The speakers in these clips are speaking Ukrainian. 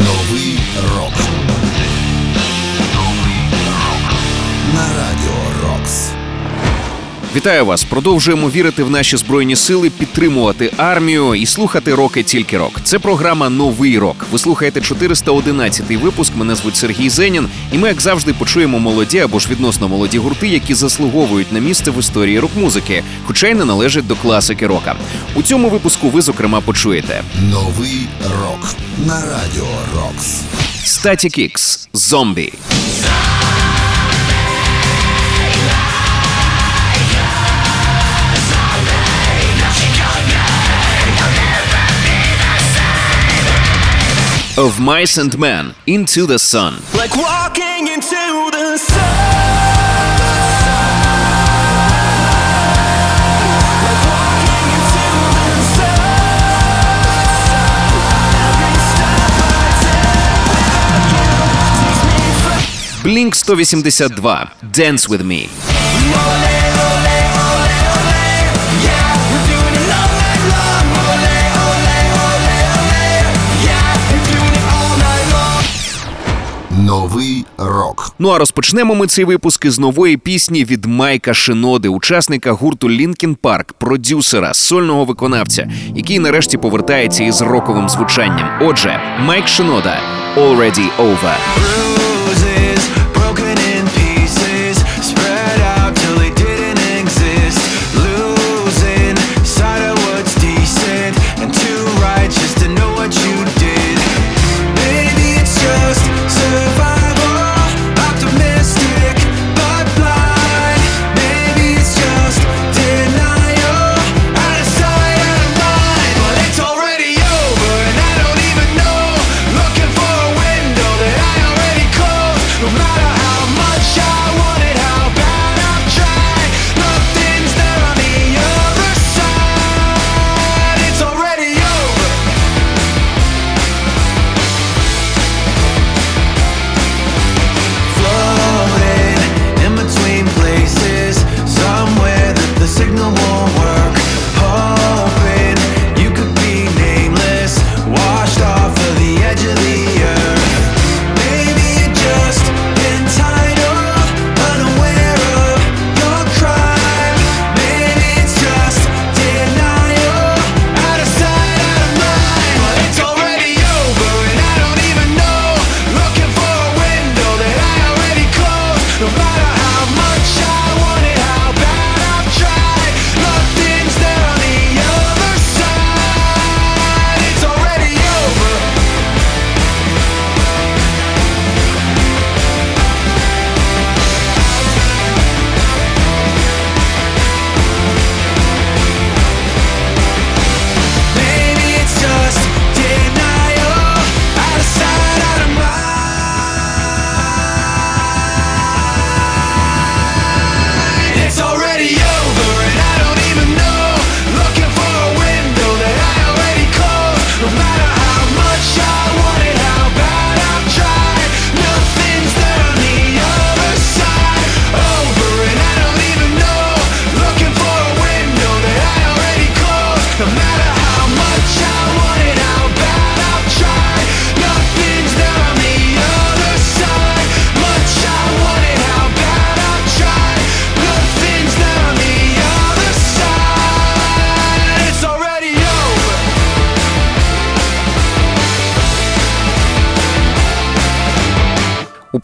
Новий рок. Вітаю вас! Продовжуємо вірити в наші збройні сили, підтримувати армію і слухати роки тільки рок. Це програма Новий рок. Ви слухаєте 411-й випуск. Мене звуть Сергій Зенін, і ми, як завжди, почуємо молоді або ж відносно молоді гурти, які заслуговують на місце в історії рок-музики, хоча й не належать до класики рока. У цьому випуску ви зокрема почуєте Новий рок. На радіо Рокс. Static X «Зомбі». Of Mice and Men Into the Sun. like walking into the sun. Like walking into the sun. Every step I take Blink 182 Dance With Me. Новий рок. Ну а розпочнемо ми цей випуск із нової пісні від Майка Шиноди, учасника гурту Лінкін Парк, продюсера, сольного виконавця, який нарешті повертається із роковим звучанням. Отже, Майк Шинода «Already Over». bruises, broken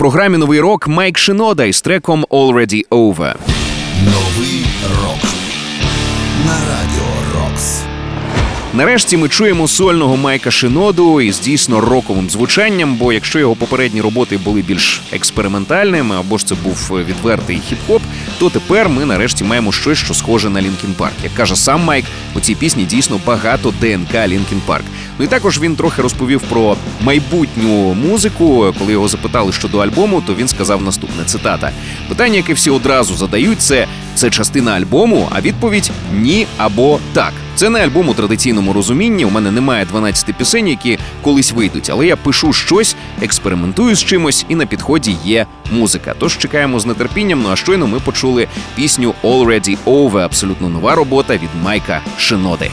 програмі Новий рок Майк Шинода із треком «Already Over». Новий рок. На радіо Рокс. Нарешті ми чуємо сольного Майка Шиноду із дійсно роковим звучанням. Бо якщо його попередні роботи були більш експериментальними, або ж це був відвертий хіп-хоп, то тепер ми нарешті маємо щось, що схоже на Linkin Park. Як каже сам Майк, у цій пісні дійсно багато ДНК Linkin Park. Ну і також він трохи розповів про майбутню музику. Коли його запитали щодо альбому, то він сказав наступне цитата: питання, яке всі одразу задають, це це частина альбому, а відповідь ні або так. Це не альбом у традиційному розумінні. У мене немає 12 пісень, які колись вийдуть, але я пишу щось, експериментую з чимось, і на підході є музика. Тож чекаємо з нетерпінням. Ну а щойно ми почули пісню «Already Over», абсолютно нова робота від Майка Шиноди.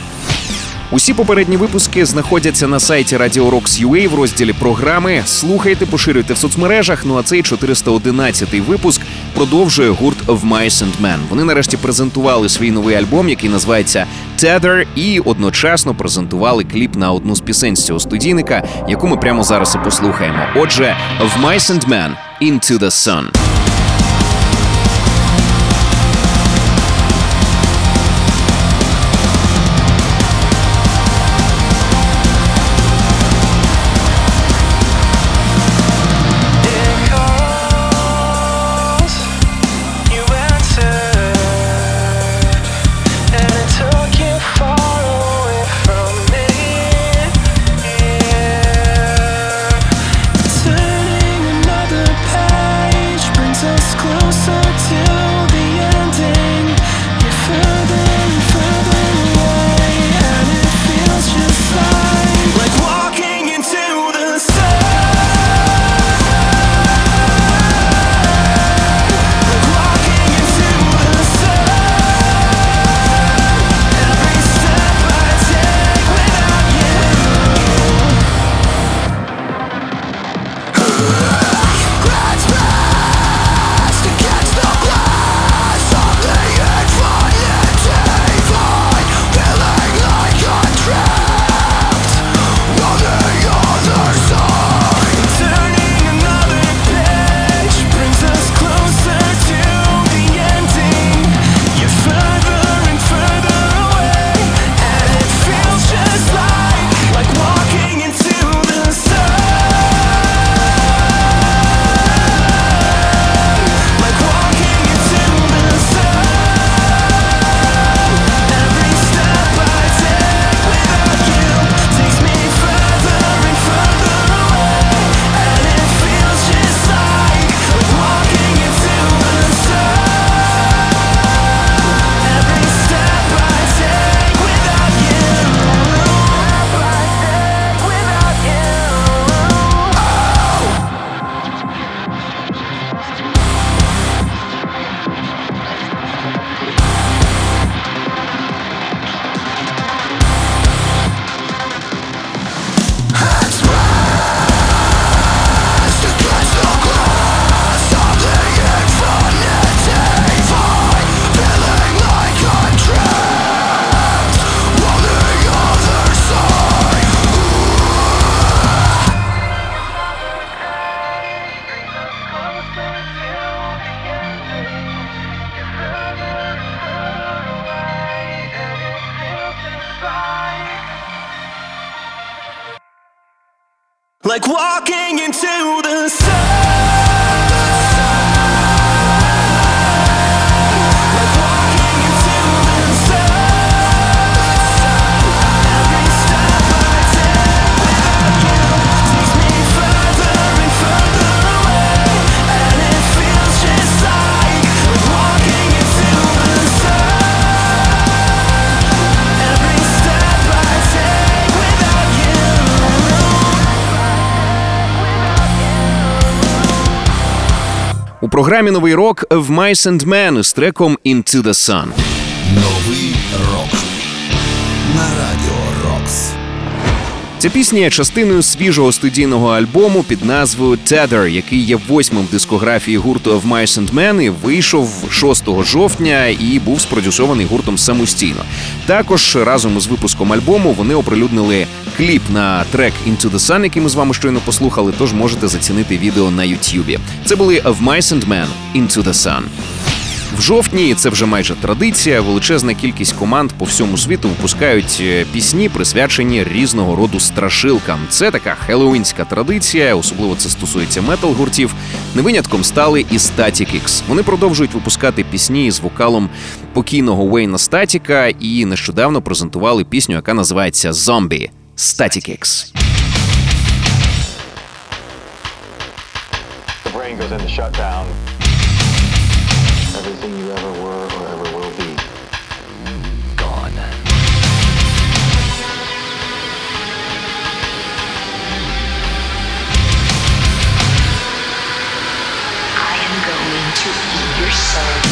Усі попередні випуски знаходяться на сайті Radio Rocks UA в розділі програми. Слухайте, поширюйте в соцмережах. Ну а цей 411-й випуск продовжує гурт of Mice and Men. Вони нарешті презентували свій новий альбом, який називається Tether, і одночасно презентували кліп на одну з пісень з цього студійника, яку ми прямо зараз і послухаємо. Отже, of Mice and Men Into the Sun. Програмі новий рок в Mice and Men з треком Into the Sun. Новий рок на радіо. Ця пісня є частиною свіжого студійного альбому під назвою Tether, який є восьмим в дискографії гурту of Mice and Men і вийшов 6 жовтня і був спродюсований гуртом самостійно. Також разом із випуском альбому вони оприлюднили кліп на трек Into the Sun, який ми з вами щойно послухали. Тож можете зацінити відео на Ютубі. Це були of Mice and Men Into the Sun. В жовтні це вже майже традиція. Величезна кількість команд по всьому світу випускають е, пісні, присвячені різного роду страшилкам. Це така хеллоуінська традиція, особливо це стосується метал гуртів. Не винятком стали і Static X. Вони продовжують випускати пісні з вокалом покійного Уейна Статіка і нещодавно презентували пісню, яка називається Зомбі Static X. The brain goes into shutdown. Everything you ever were or ever will be. Gone. I am going to eat your soul.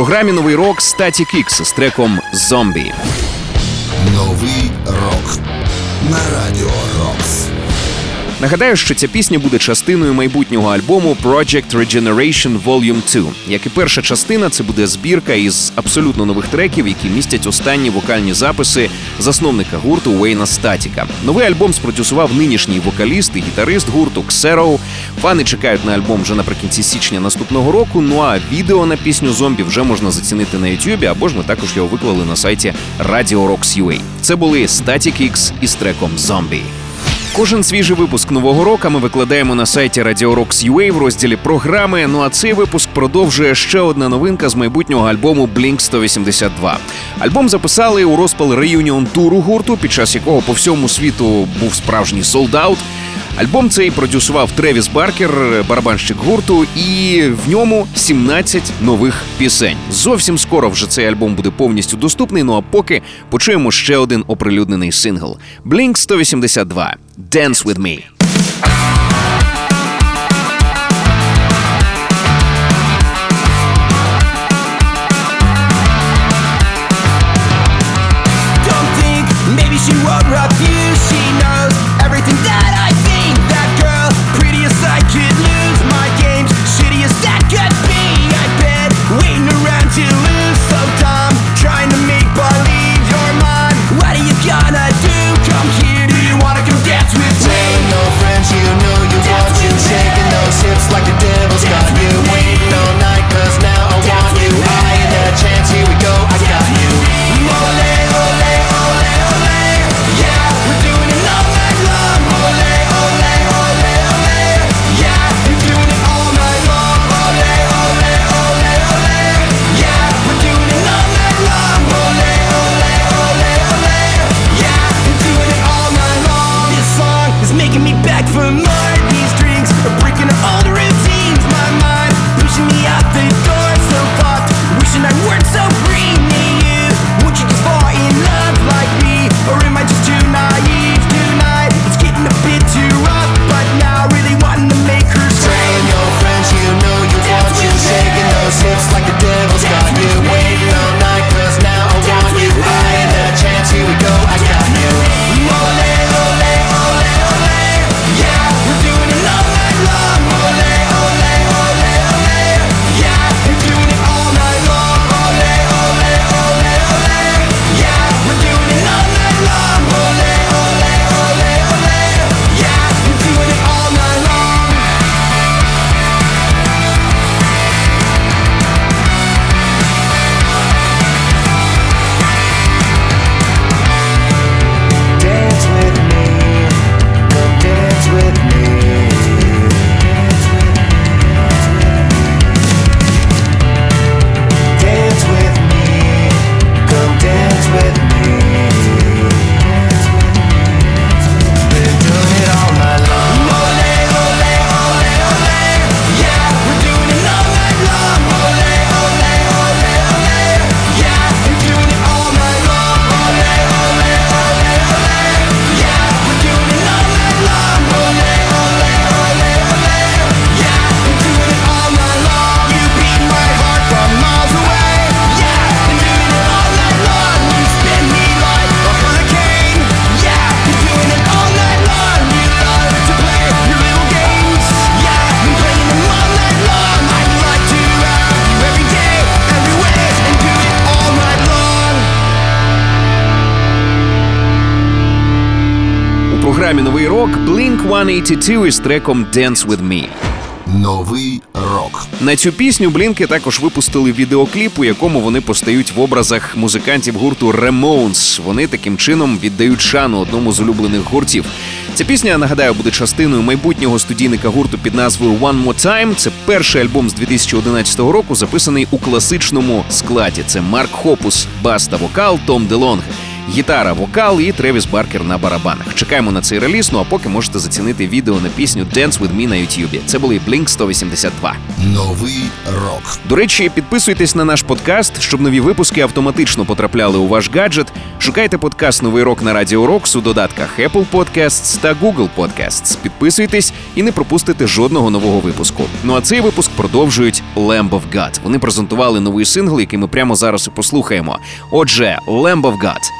Програмі новий рок Static X з треком Зомбі. Новий рок на радіо. Нагадаю, що ця пісня буде частиною майбутнього альбому Project Regeneration Volume 2. Як і перша частина, це буде збірка із абсолютно нових треків, які містять останні вокальні записи засновника гурту Уейна Статіка. Новий альбом спродюсував нинішній вокаліст і гітарист гурту Ксероу. Фани чекають на альбом вже наприкінці січня наступного року. Ну а відео на пісню зомбі вже можна зацінити на Ютубі, або ж ми також його виклали на сайті Radio Rocks UA. Це були Static X із треком Zombie. Кожен свіжий випуск нового року ми викладаємо на сайті Radio Rocks UA в розділі програми. Ну а цей випуск продовжує ще одна новинка з майбутнього альбому Blink 182. Альбом записали у розпал реюніон туру гурту, під час якого по всьому світу був справжній солдаут. Альбом цей продюсував Тревіс Баркер, барабанщик гурту, і в ньому 17 нових пісень. Зовсім скоро вже цей альбом буде повністю доступний. Ну а поки почуємо ще один оприлюднений сингл Blink 182 Dance With Me. У програмі Новий рок Blink 182 із треком Dance With Me. Новий рок На цю пісню Блінки також випустили відеокліп, у якому вони постають в образах музикантів гурту Ramones. Вони таким чином віддають шану одному з улюблених гуртів. Ця пісня, нагадаю, буде частиною майбутнього студійника гурту під назвою One More Time. Це перший альбом з 2011 року, записаний у класичному складі. Це Марк Хопус, бас та вокал, Том Делонг. Гітара, вокал і Тревіс Баркер на барабанах. Чекаємо на цей реліз. Ну а поки можете зацінити відео на пісню Dance With Me на Ютубі. Це були Blink 182. Новий рок. До речі, підписуйтесь на наш подкаст, щоб нові випуски автоматично потрапляли у ваш гаджет. Шукайте подкаст Новий рок на Радіо Рокс у додатках Apple Podcasts та Google Podcasts. Підписуйтесь і не пропустите жодного нового випуску. Ну а цей випуск продовжують Lamb of God. Вони презентували новий сингл, який ми прямо зараз і послухаємо. Отже, Lamb of God –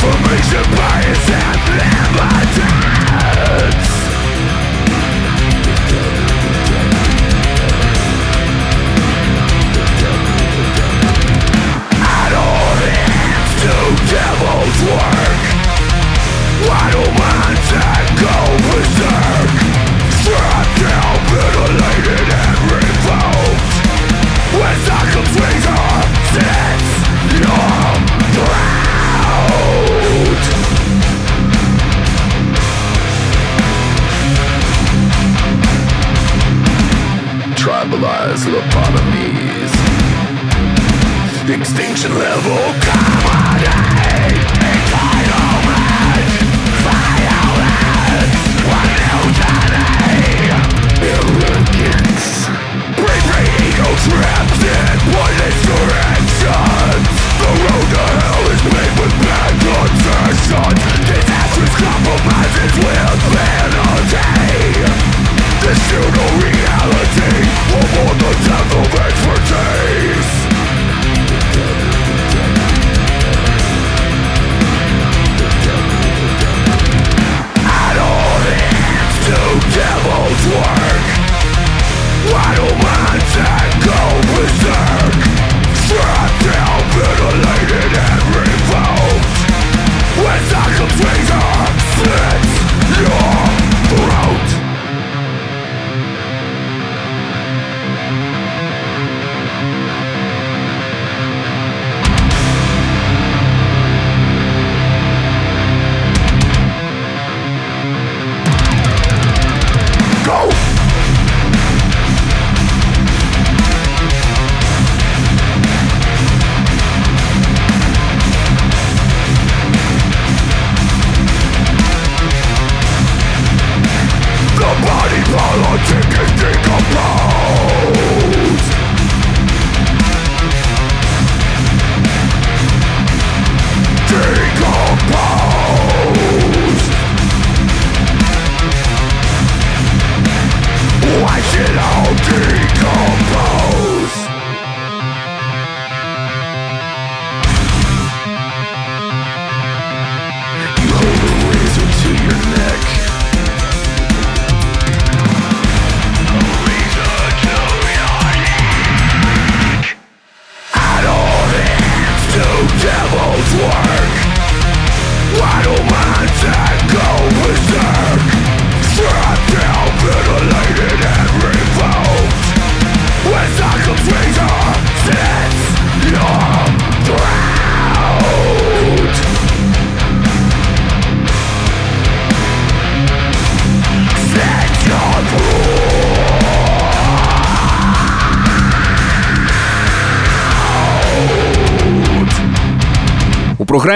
Confirmation bias and liberty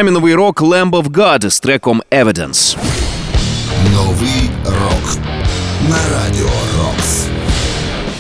програмі новий рок Lamb of God з треком Evidence. Новий рок на радіо Рокс.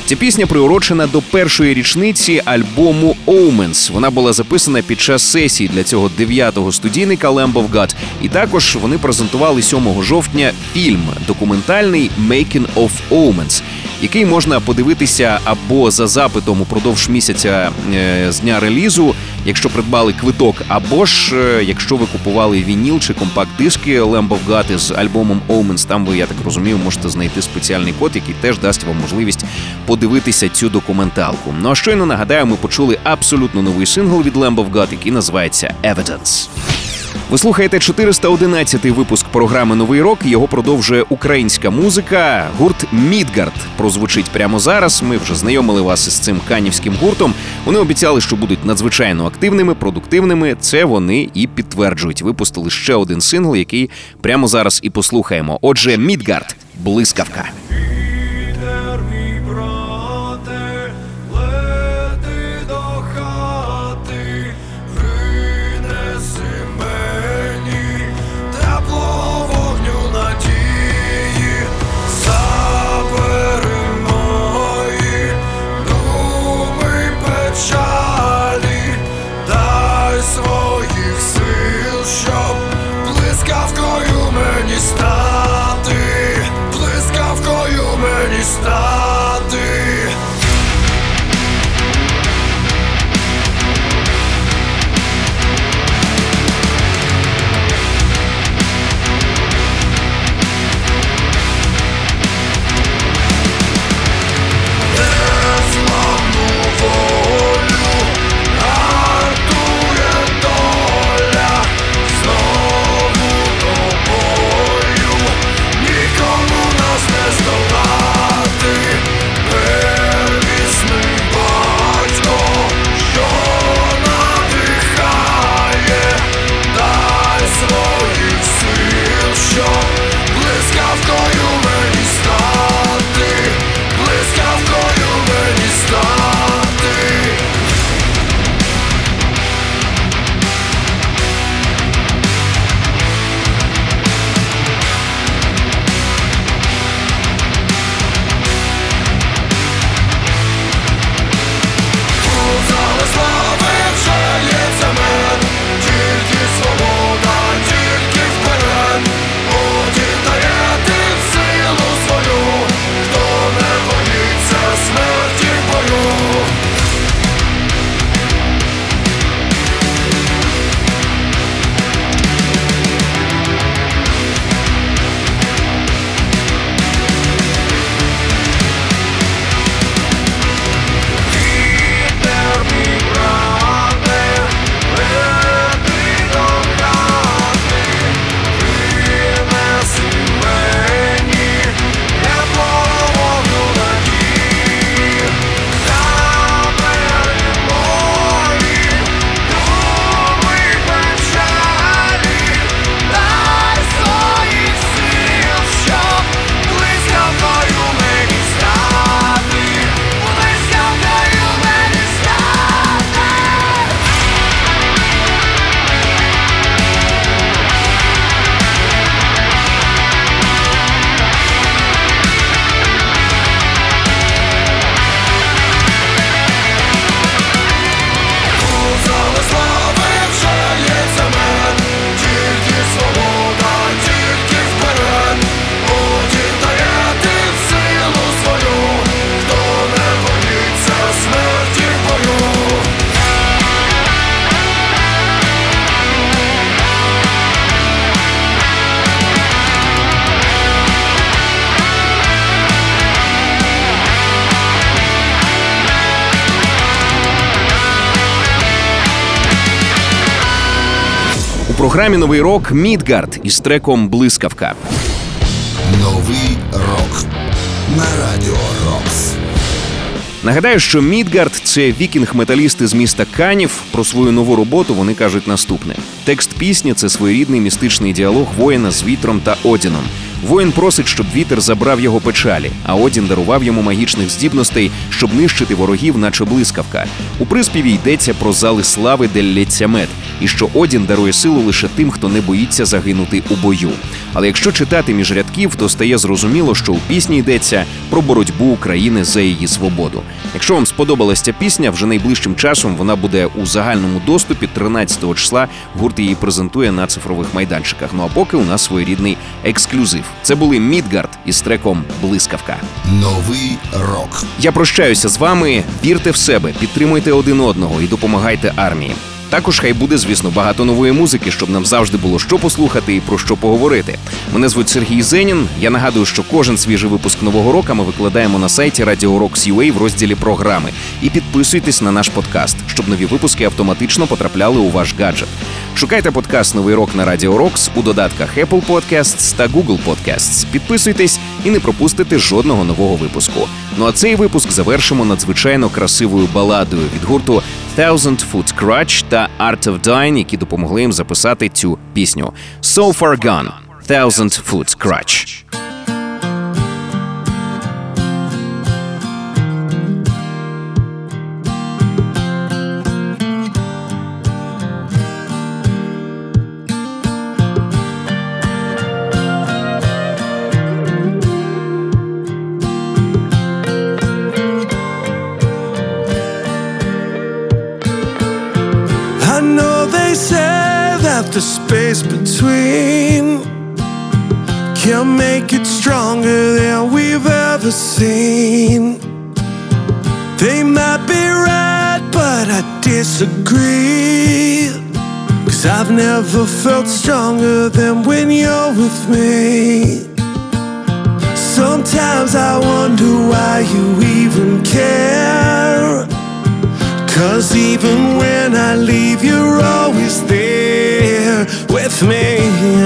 Ця пісня приурочена до першої річниці альбому Omens. Вона була записана під час сесії для цього дев'ятого студійника Lamb of God. І також вони презентували 7 жовтня фільм документальний Making of Omens, який можна подивитися або за запитом упродовж місяця е, з дня релізу, якщо придбали квиток, або ж е, якщо ви купували вініл чи компакт-диски Lamb of God із альбомом Omens, там ви, я так розумію, можете знайти спеціальний код, який теж дасть вам можливість подивитися цю документалку. Ну а щойно нагадаю, ми почули абсолютно новий сингл від Lamb of God, який називається Evidence. Ви слухаєте 411-й випуск програми Новий рок. Його продовжує українська музика. Гурт Мідгард прозвучить прямо зараз. Ми вже знайомили вас із цим канівським гуртом. Вони обіцяли, що будуть надзвичайно активними, продуктивними. Це вони і підтверджують. Випустили ще один сингл, який прямо зараз і послухаємо. Отже, Мідгард блискавка. Програмі Новий рок Мідгард із треком Блискавка. Новий рок на радіо Рокс. Нагадаю, що Мідгард це вікінг-металісти з міста Канів. Про свою нову роботу вони кажуть наступне: текст пісні це своєрідний містичний діалог воїна з вітром та Одіном. Воїн просить, щоб вітер забрав його печалі, а Одін дарував йому магічних здібностей, щоб нищити ворогів, наче блискавка. У приспіві йдеться про зали слави, де лється мед, і що Одін дарує силу лише тим, хто не боїться загинути у бою. Але якщо читати між рядків, то стає зрозуміло, що у пісні йдеться про боротьбу України за її свободу. Якщо вам сподобалась ця пісня, вже найближчим часом вона буде у загальному доступі 13 числа. Гурт її презентує на цифрових майданчиках. Ну а поки у нас своєрідний ексклюзив. Це були Мідгард із треком Блискавка. Новий рок. Я прощаюся з вами. Вірте в себе, підтримуйте один одного і допомагайте армії. Також хай буде, звісно, багато нової музики, щоб нам завжди було що послухати і про що поговорити. Мене звуть Сергій Зенін. Я нагадую, що кожен свіжий випуск нового року ми викладаємо на сайті Radio Rocks UA в розділі програми. І підписуйтесь на наш подкаст, щоб нові випуски автоматично потрапляли у ваш гаджет. Шукайте подкаст Новий рок на Радіо Рокс у додатках Apple Podcasts та Google Podcasts. Підписуйтесь і не пропустите жодного нового випуску. Ну а цей випуск завершимо надзвичайно красивою баладою від гурту Thousand Foot Crutch та Art of Dying, які допомогли їм записати цю пісню. So Far Gone – Thousand Foot Crutch. The space between can make it stronger than we've ever seen. They might be right, but I disagree. Cause I've never felt stronger than when you're with me. Sometimes I wonder why you even care. Cause even when I leave, you're always there me.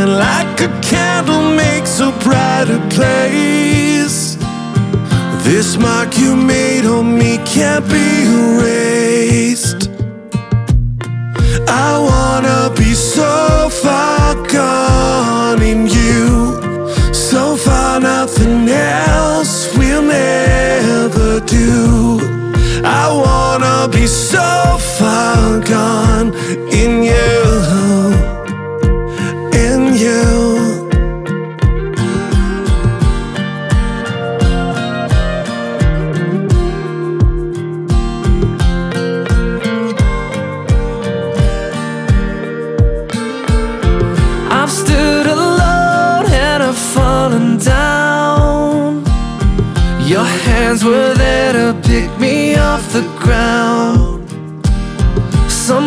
And like a candle makes a brighter place. This mark you made on me can't be erased. I wanna be so far gone in you. So far, nothing else will never do. I wanna be so far gone in you,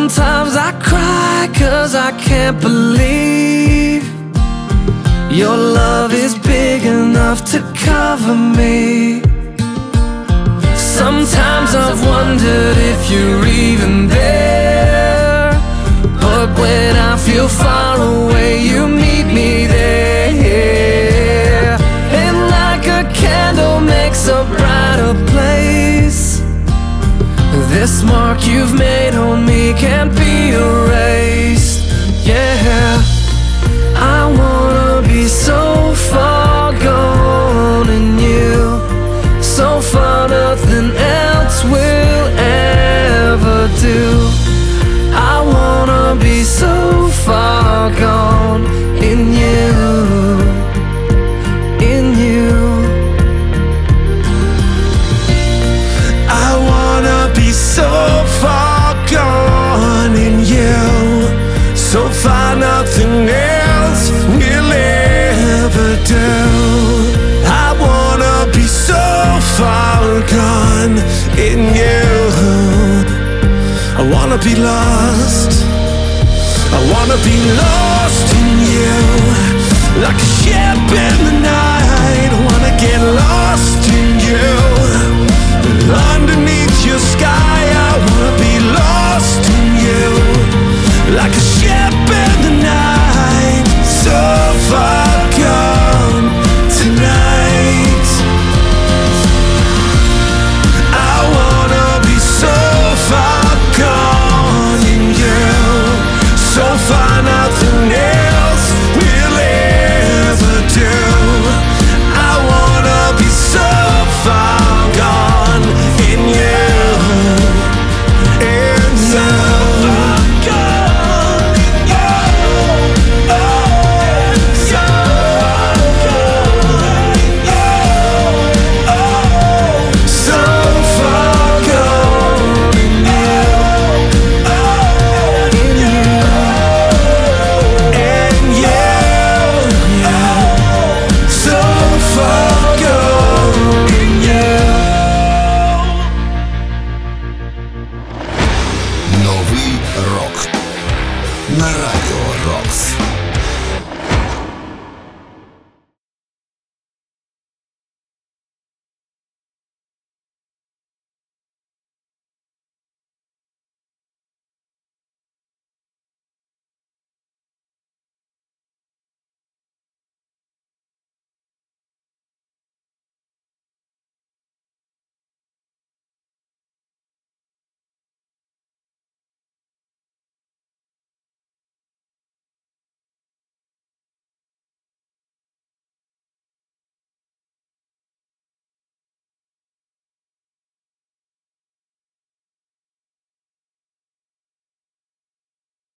Sometimes I cry cause I can't believe your love is big enough to cover me. Sometimes I've wondered if you're even there. But when I feel far away, you meet me there. And like a candle makes a brighter place. This mark you've made can't lost. I wanna be lost in you. Like a ship in the night. I wanna get lost in you. Underneath your sky, I wanna be lost in you. Like a ship in the night. So